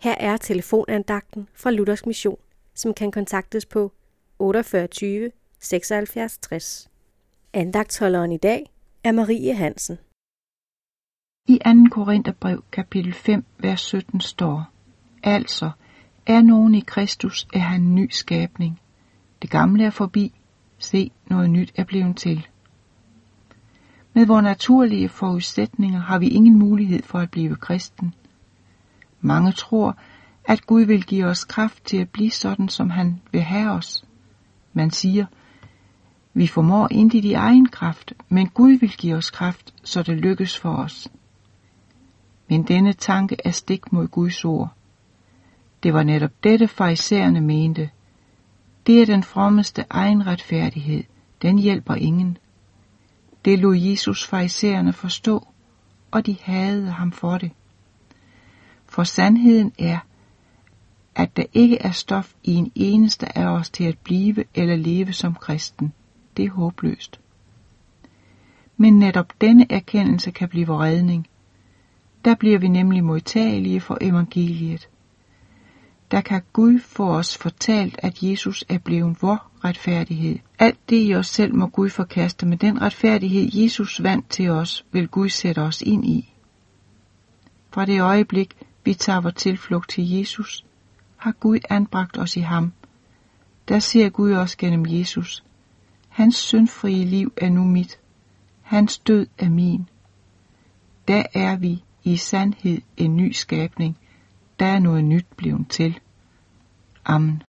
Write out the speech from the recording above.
Her er telefonandagten fra Luthers Mission, som kan kontaktes på 48 76 60. Andagtholderen i dag er Marie Hansen. I 2. Korintherbrev kapitel 5, vers 17 står, Altså, er nogen i Kristus, er han en ny skabning. Det gamle er forbi, se, noget nyt er blevet til. Med vores naturlige forudsætninger har vi ingen mulighed for at blive kristen. Mange tror, at Gud vil give os kraft til at blive sådan, som han vil have os. Man siger, vi formår intet i egen kraft, men Gud vil give os kraft, så det lykkes for os. Men denne tanke er stik mod Guds ord. Det var netop dette farisæerne mente. Det er den frommeste egenretfærdighed. Den hjælper ingen. Det lod Jesus farisæerne forstå, og de hadede ham for det. For sandheden er, at der ikke er stof i en eneste af os til at blive eller leve som kristen. Det er håbløst. Men netop denne erkendelse kan blive redning. Der bliver vi nemlig modtagelige for evangeliet. Der kan Gud få os fortalt, at Jesus er blevet vor retfærdighed. Alt det i os selv må Gud forkaste, men den retfærdighed, Jesus vandt til os, vil Gud sætte os ind i. Fra det øjeblik, vi tager vores tilflugt til Jesus, har Gud anbragt os i ham. Der ser Gud os gennem Jesus. Hans syndfrie liv er nu mit. Hans død er min. Der er vi i sandhed en ny skabning. Der er noget nyt blevet til. Amen.